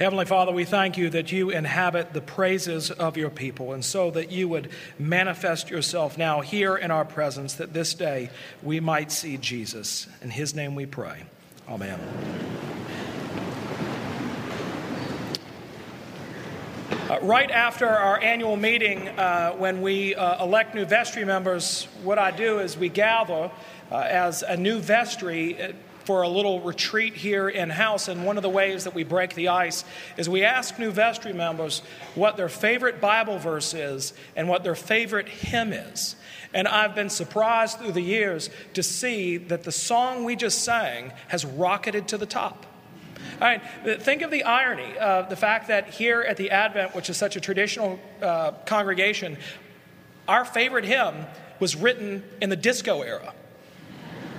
Heavenly Father, we thank you that you inhabit the praises of your people, and so that you would manifest yourself now here in our presence, that this day we might see Jesus. In his name we pray. Amen. Uh, right after our annual meeting, uh, when we uh, elect new vestry members, what I do is we gather uh, as a new vestry uh, for a little retreat here in house. And one of the ways that we break the ice is we ask new vestry members what their favorite Bible verse is and what their favorite hymn is. And I've been surprised through the years to see that the song we just sang has rocketed to the top. All right, think of the irony of the fact that here at the Advent, which is such a traditional uh, congregation, our favorite hymn was written in the disco era.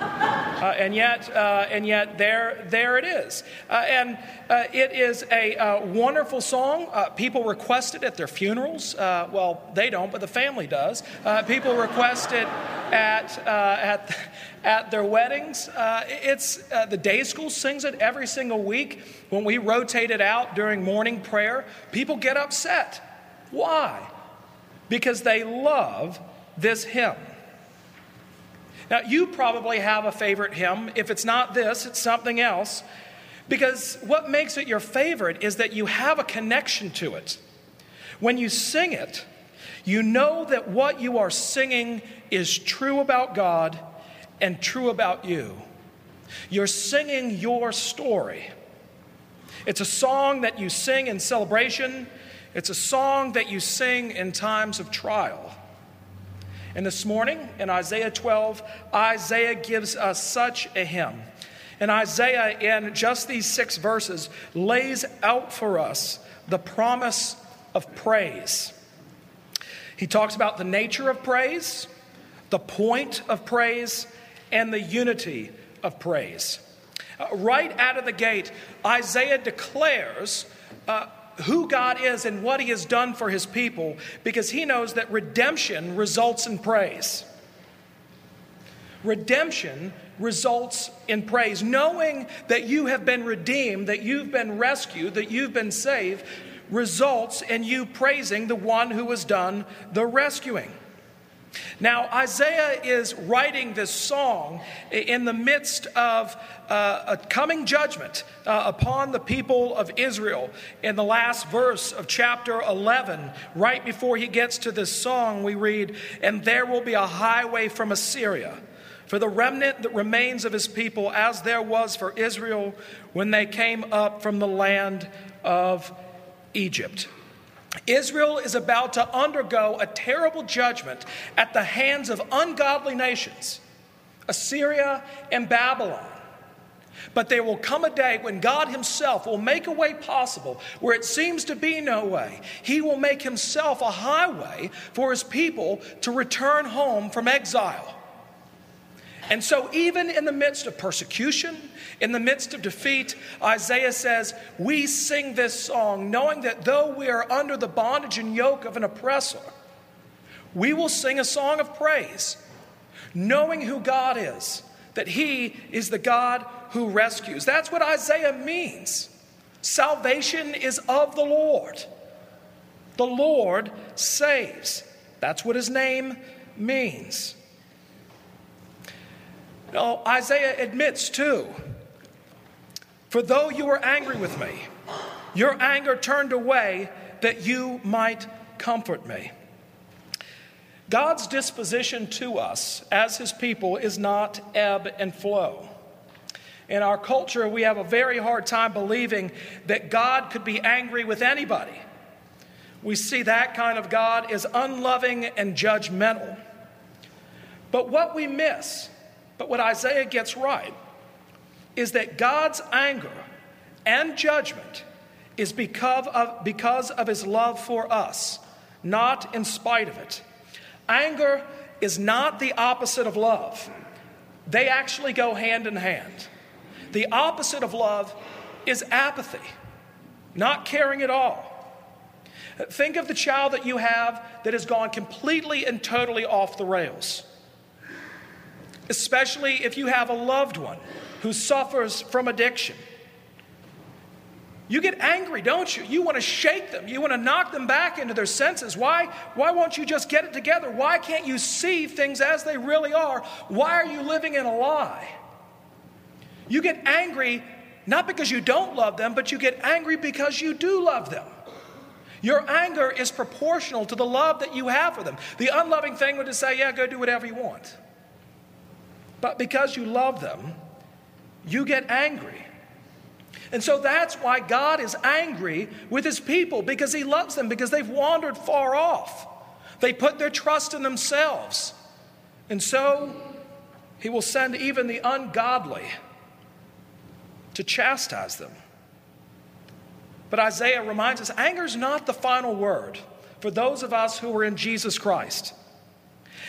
Uh, and yet, uh, and yet, there, there it is. Uh, and uh, it is a uh, wonderful song. Uh, people request it at their funerals. well, they don't, but the family does. people request it at, at, at their weddings. it's the day school sings it every single week. When we rotate it out during morning prayer, people get upset. Why? Because they love this hymn. Now, you probably have a favorite hymn. If it's not this, it's something else. Because what makes it your favorite is that you have a connection to it. When you sing it, you know that what you are singing is true about God and true about you. You're singing your story. It's a song that you sing in celebration, it's a song that you sing in times of trial. And this morning in Isaiah 12, Isaiah gives us such a hymn. And Isaiah, in just these six verses, lays out for us the promise of praise. He talks about the nature of praise, the point of praise, and the unity of praise. Uh, right out of the gate, Isaiah declares uh, who God is and what He has done for His people because He knows that redemption results in praise. Redemption results in praise. Knowing that you have been redeemed, that you've been rescued, that you've been saved, results in you praising the one who has done the rescuing. Now, Isaiah is writing this song in the midst of uh, a coming judgment uh, upon the people of Israel. In the last verse of chapter 11, right before he gets to this song, we read, And there will be a highway from Assyria for the remnant that remains of his people, as there was for Israel when they came up from the land of Egypt. Israel is about to undergo a terrible judgment at the hands of ungodly nations, Assyria and Babylon. But there will come a day when God Himself will make a way possible where it seems to be no way. He will make Himself a highway for His people to return home from exile. And so, even in the midst of persecution, in the midst of defeat, Isaiah says, We sing this song knowing that though we are under the bondage and yoke of an oppressor, we will sing a song of praise, knowing who God is, that He is the God who rescues. That's what Isaiah means. Salvation is of the Lord. The Lord saves. That's what His name means. Now, Isaiah admits too, for though you were angry with me, your anger turned away that you might comfort me. God's disposition to us as his people is not ebb and flow. In our culture, we have a very hard time believing that God could be angry with anybody. We see that kind of God as unloving and judgmental. But what we miss but what Isaiah gets right is that God's anger and judgment is because of, because of his love for us, not in spite of it. Anger is not the opposite of love, they actually go hand in hand. The opposite of love is apathy, not caring at all. Think of the child that you have that has gone completely and totally off the rails especially if you have a loved one who suffers from addiction. You get angry, don't you? You want to shake them. You want to knock them back into their senses. Why, why won't you just get it together? Why can't you see things as they really are? Why are you living in a lie? You get angry not because you don't love them, but you get angry because you do love them. Your anger is proportional to the love that you have for them. The unloving thing would just say, Yeah, go do whatever you want. But because you love them, you get angry. And so that's why God is angry with his people because he loves them, because they've wandered far off. They put their trust in themselves. And so he will send even the ungodly to chastise them. But Isaiah reminds us anger is not the final word for those of us who are in Jesus Christ.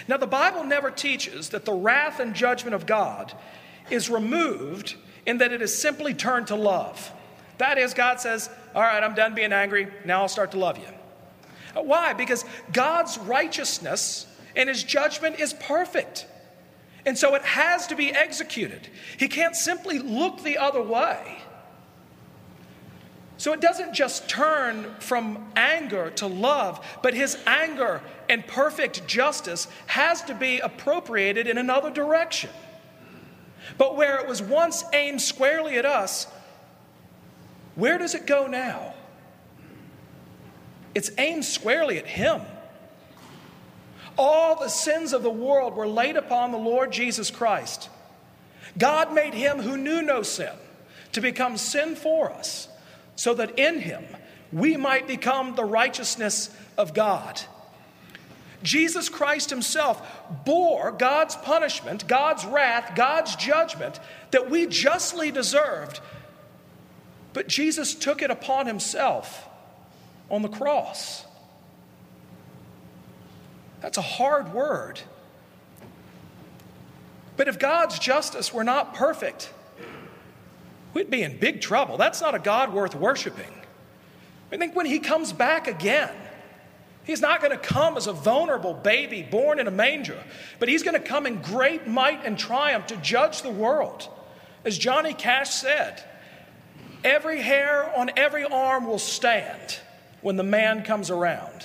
Now, the Bible never teaches that the wrath and judgment of God is removed in that it is simply turned to love. That is, God says, All right, I'm done being angry. Now I'll start to love you. Uh, why? Because God's righteousness and his judgment is perfect. And so it has to be executed. He can't simply look the other way. So it doesn't just turn from anger to love, but his anger and perfect justice has to be appropriated in another direction. But where it was once aimed squarely at us, where does it go now? It's aimed squarely at Him. All the sins of the world were laid upon the Lord Jesus Christ. God made Him who knew no sin to become sin for us, so that in Him we might become the righteousness of God. Jesus Christ himself bore God's punishment, God's wrath, God's judgment that we justly deserved. But Jesus took it upon himself on the cross. That's a hard word. But if God's justice were not perfect, we'd be in big trouble. That's not a God worth worshiping. I think when he comes back again, He's not going to come as a vulnerable baby born in a manger, but he's going to come in great might and triumph to judge the world. As Johnny Cash said, every hair on every arm will stand when the man comes around.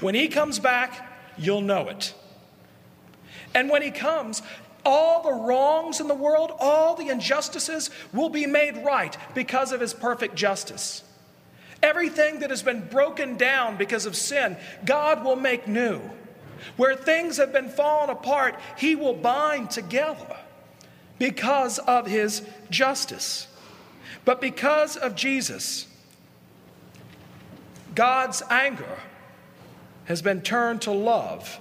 When he comes back, you'll know it. And when he comes, all the wrongs in the world, all the injustices will be made right because of his perfect justice. Everything that has been broken down because of sin, God will make new. Where things have been fallen apart, He will bind together because of His justice. But because of Jesus, God's anger has been turned to love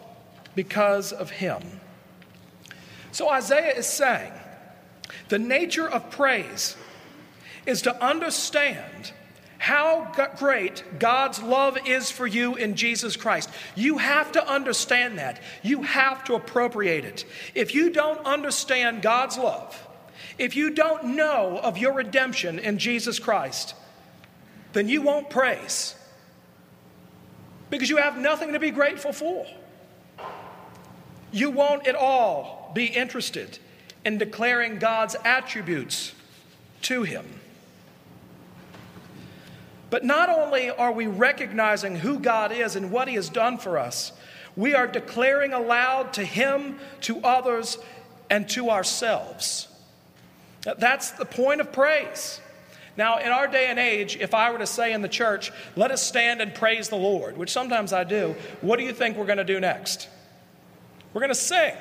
because of Him. So Isaiah is saying the nature of praise is to understand how great God's love is for you in Jesus Christ. You have to understand that. You have to appropriate it. If you don't understand God's love, if you don't know of your redemption in Jesus Christ, then you won't praise because you have nothing to be grateful for. You won't at all be interested in declaring God's attributes to Him. But not only are we recognizing who God is and what He has done for us, we are declaring aloud to Him, to others, and to ourselves. That's the point of praise. Now, in our day and age, if I were to say in the church, let us stand and praise the Lord, which sometimes I do, what do you think we're going to do next? We're going to sing.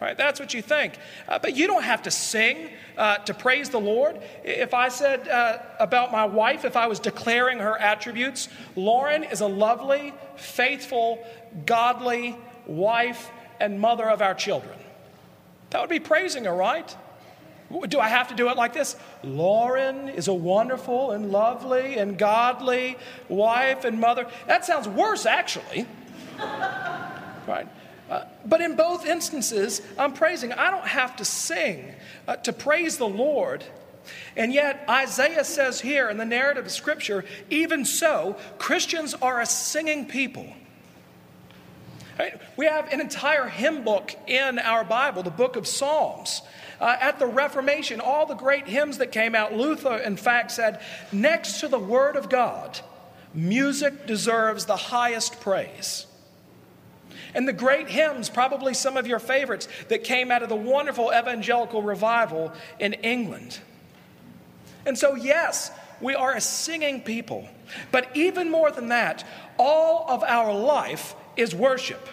Right? That's what you think. Uh, but you don't have to sing uh, to praise the Lord. If I said uh, about my wife, if I was declaring her attributes, Lauren is a lovely, faithful, godly wife and mother of our children. That would be praising her, right? Do I have to do it like this? Lauren is a wonderful and lovely and godly wife and mother. That sounds worse, actually. right? Uh, but in both instances, I'm praising. I don't have to sing uh, to praise the Lord. And yet, Isaiah says here in the narrative of Scripture, even so, Christians are a singing people. Right? We have an entire hymn book in our Bible, the book of Psalms. Uh, at the Reformation, all the great hymns that came out, Luther, in fact, said, next to the Word of God, music deserves the highest praise. And the great hymns, probably some of your favorites, that came out of the wonderful evangelical revival in England. And so, yes, we are a singing people. But even more than that, all of our life is worship.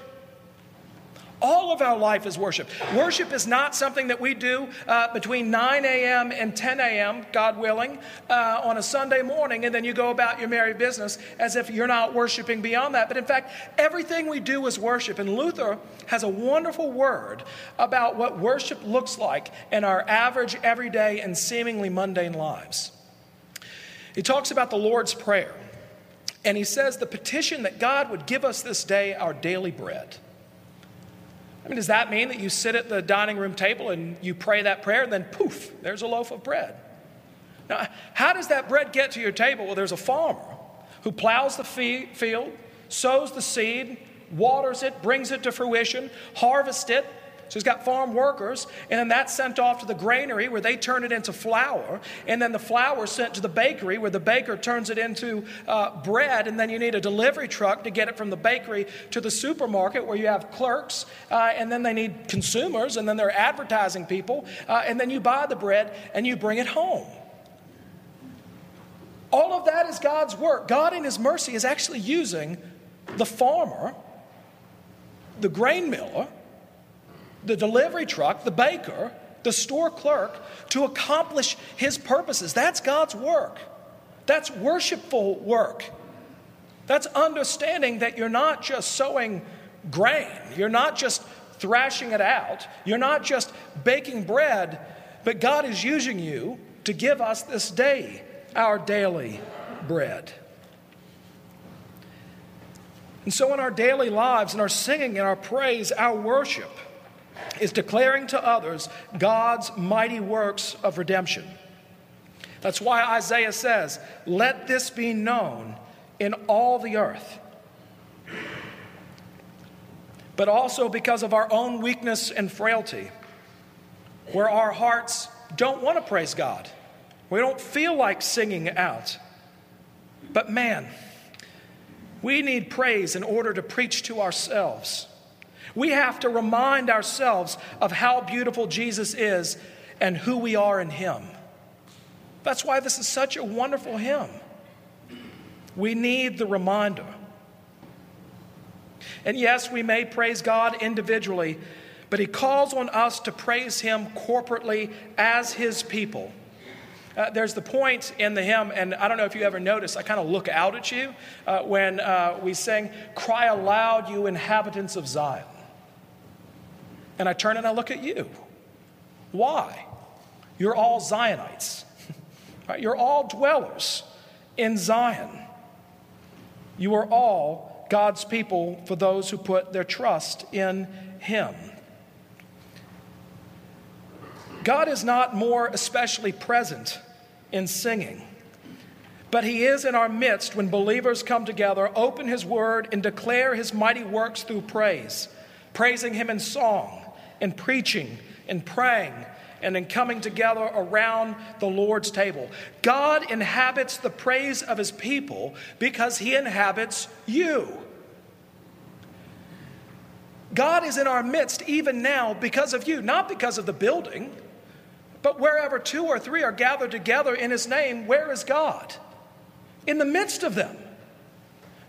All of our life is worship. Worship is not something that we do uh, between 9 a.m. and 10 a.m., God willing, uh, on a Sunday morning, and then you go about your merry business as if you're not worshiping beyond that. But in fact, everything we do is worship. And Luther has a wonderful word about what worship looks like in our average, everyday, and seemingly mundane lives. He talks about the Lord's Prayer, and he says the petition that God would give us this day our daily bread. I mean, does that mean that you sit at the dining room table and you pray that prayer and then poof, there's a loaf of bread? Now, how does that bread get to your table? Well, there's a farmer who plows the field, sows the seed, waters it, brings it to fruition, harvests it, so he's got farm workers, and then that's sent off to the granary where they turn it into flour, and then the flour is sent to the bakery where the baker turns it into uh, bread, and then you need a delivery truck to get it from the bakery to the supermarket where you have clerks, uh, and then they need consumers, and then they're advertising people, uh, and then you buy the bread and you bring it home. All of that is God's work. God, in His mercy, is actually using the farmer, the grain miller, the delivery truck, the baker, the store clerk to accomplish his purposes. That's God's work. That's worshipful work. That's understanding that you're not just sowing grain, you're not just thrashing it out, you're not just baking bread, but God is using you to give us this day our daily bread. And so, in our daily lives, in our singing, in our praise, our worship, is declaring to others God's mighty works of redemption. That's why Isaiah says, Let this be known in all the earth. But also because of our own weakness and frailty, where our hearts don't want to praise God. We don't feel like singing out. But man, we need praise in order to preach to ourselves. We have to remind ourselves of how beautiful Jesus is and who we are in Him. That's why this is such a wonderful hymn. We need the reminder. And yes, we may praise God individually, but He calls on us to praise Him corporately as His people. Uh, there's the point in the hymn, and I don't know if you ever notice, I kind of look out at you uh, when uh, we sing, Cry aloud, you inhabitants of Zion and I turn and I look at you. Why? You're all Zionites. You're all dwellers in Zion. You are all God's people for those who put their trust in Him. God is not more especially present in singing, but He is in our midst when believers come together, open His word, and declare His mighty works through praise, praising Him in song in preaching, in praying, and in coming together around the Lord's table. God inhabits the praise of his people because he inhabits you. God is in our midst even now because of you, not because of the building, but wherever two or three are gathered together in his name, where is God? In the midst of them.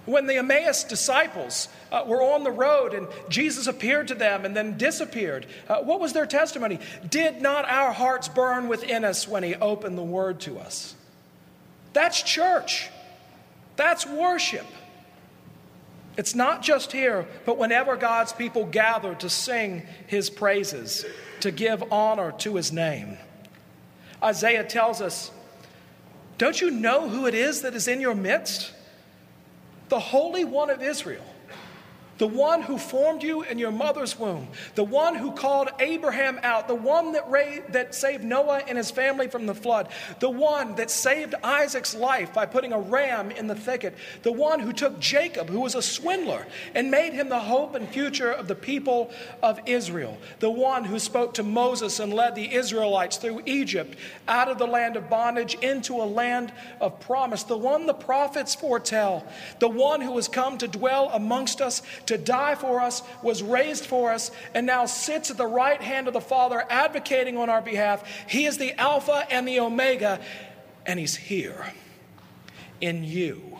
When the Emmaus disciples uh, were on the road and Jesus appeared to them and then disappeared, uh, what was their testimony? Did not our hearts burn within us when He opened the Word to us? That's church. That's worship. It's not just here, but whenever God's people gather to sing His praises, to give honor to His name. Isaiah tells us, Don't you know who it is that is in your midst? The Holy One of Israel, the one who formed you in your mother's womb, the one who called Abraham out, the one that, ra- that saved Noah and his family from the flood, the one that saved Isaac's life by putting a ram in the thicket, the one who took Jacob, who was a swindler, and made him the hope and future of the people of Israel, the one who spoke to Moses and led the Israelites through Egypt out of the land of bondage into a land of promise, the one the prophets foretell, the one who has come to dwell amongst us. To die for us, was raised for us, and now sits at the right hand of the Father, advocating on our behalf. He is the Alpha and the Omega, and He's here in you.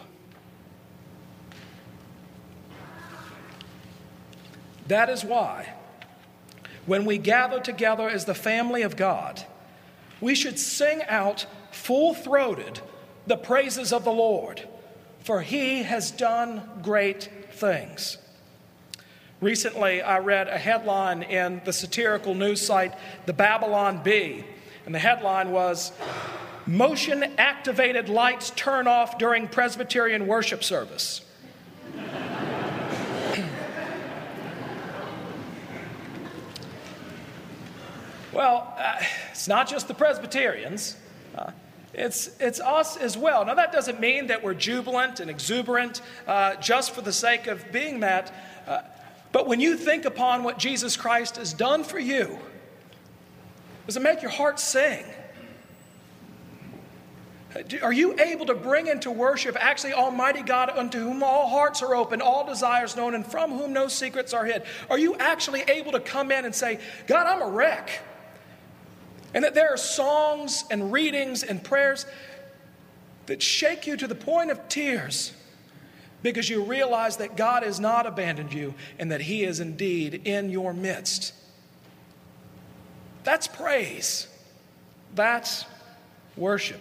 That is why, when we gather together as the family of God, we should sing out full throated the praises of the Lord, for he has done great things. Recently, I read a headline in the satirical news site, The Babylon Bee, and the headline was Motion activated lights turn off during Presbyterian worship service. well, uh, it's not just the Presbyterians. Uh, it's, it's us as well. Now, that doesn't mean that we're jubilant and exuberant uh, just for the sake of being that. But when you think upon what Jesus Christ has done for you, does it make your heart sing? Are you able to bring into worship actually Almighty God, unto whom all hearts are open, all desires known, and from whom no secrets are hid? Are you actually able to come in and say, God, I'm a wreck? And that there are songs and readings and prayers that shake you to the point of tears because you realize that God has not abandoned you and that He is indeed in your midst. That's praise. That's worship.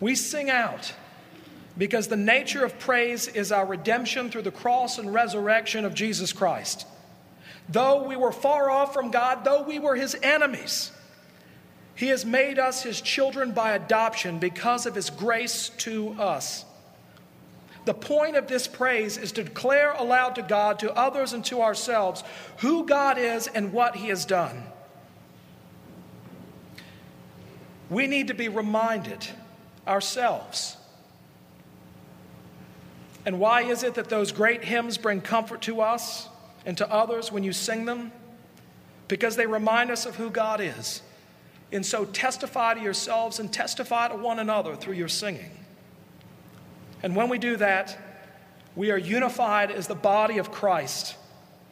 We sing out because the nature of praise is our redemption through the cross and resurrection of Jesus Christ. Though we were far off from God, though we were His enemies, he has made us his children by adoption because of his grace to us. The point of this praise is to declare aloud to God, to others, and to ourselves who God is and what he has done. We need to be reminded ourselves. And why is it that those great hymns bring comfort to us and to others when you sing them? Because they remind us of who God is. And so testify to yourselves and testify to one another through your singing. And when we do that, we are unified as the body of Christ,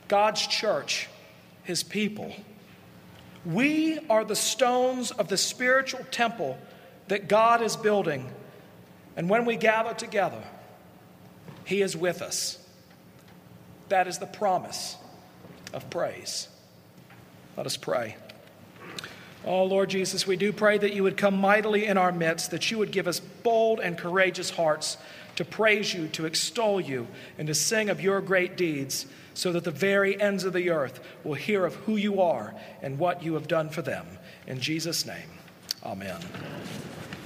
God's church, his people. We are the stones of the spiritual temple that God is building. And when we gather together, he is with us. That is the promise of praise. Let us pray. Oh, Lord Jesus, we do pray that you would come mightily in our midst, that you would give us bold and courageous hearts to praise you, to extol you, and to sing of your great deeds, so that the very ends of the earth will hear of who you are and what you have done for them. In Jesus' name, amen.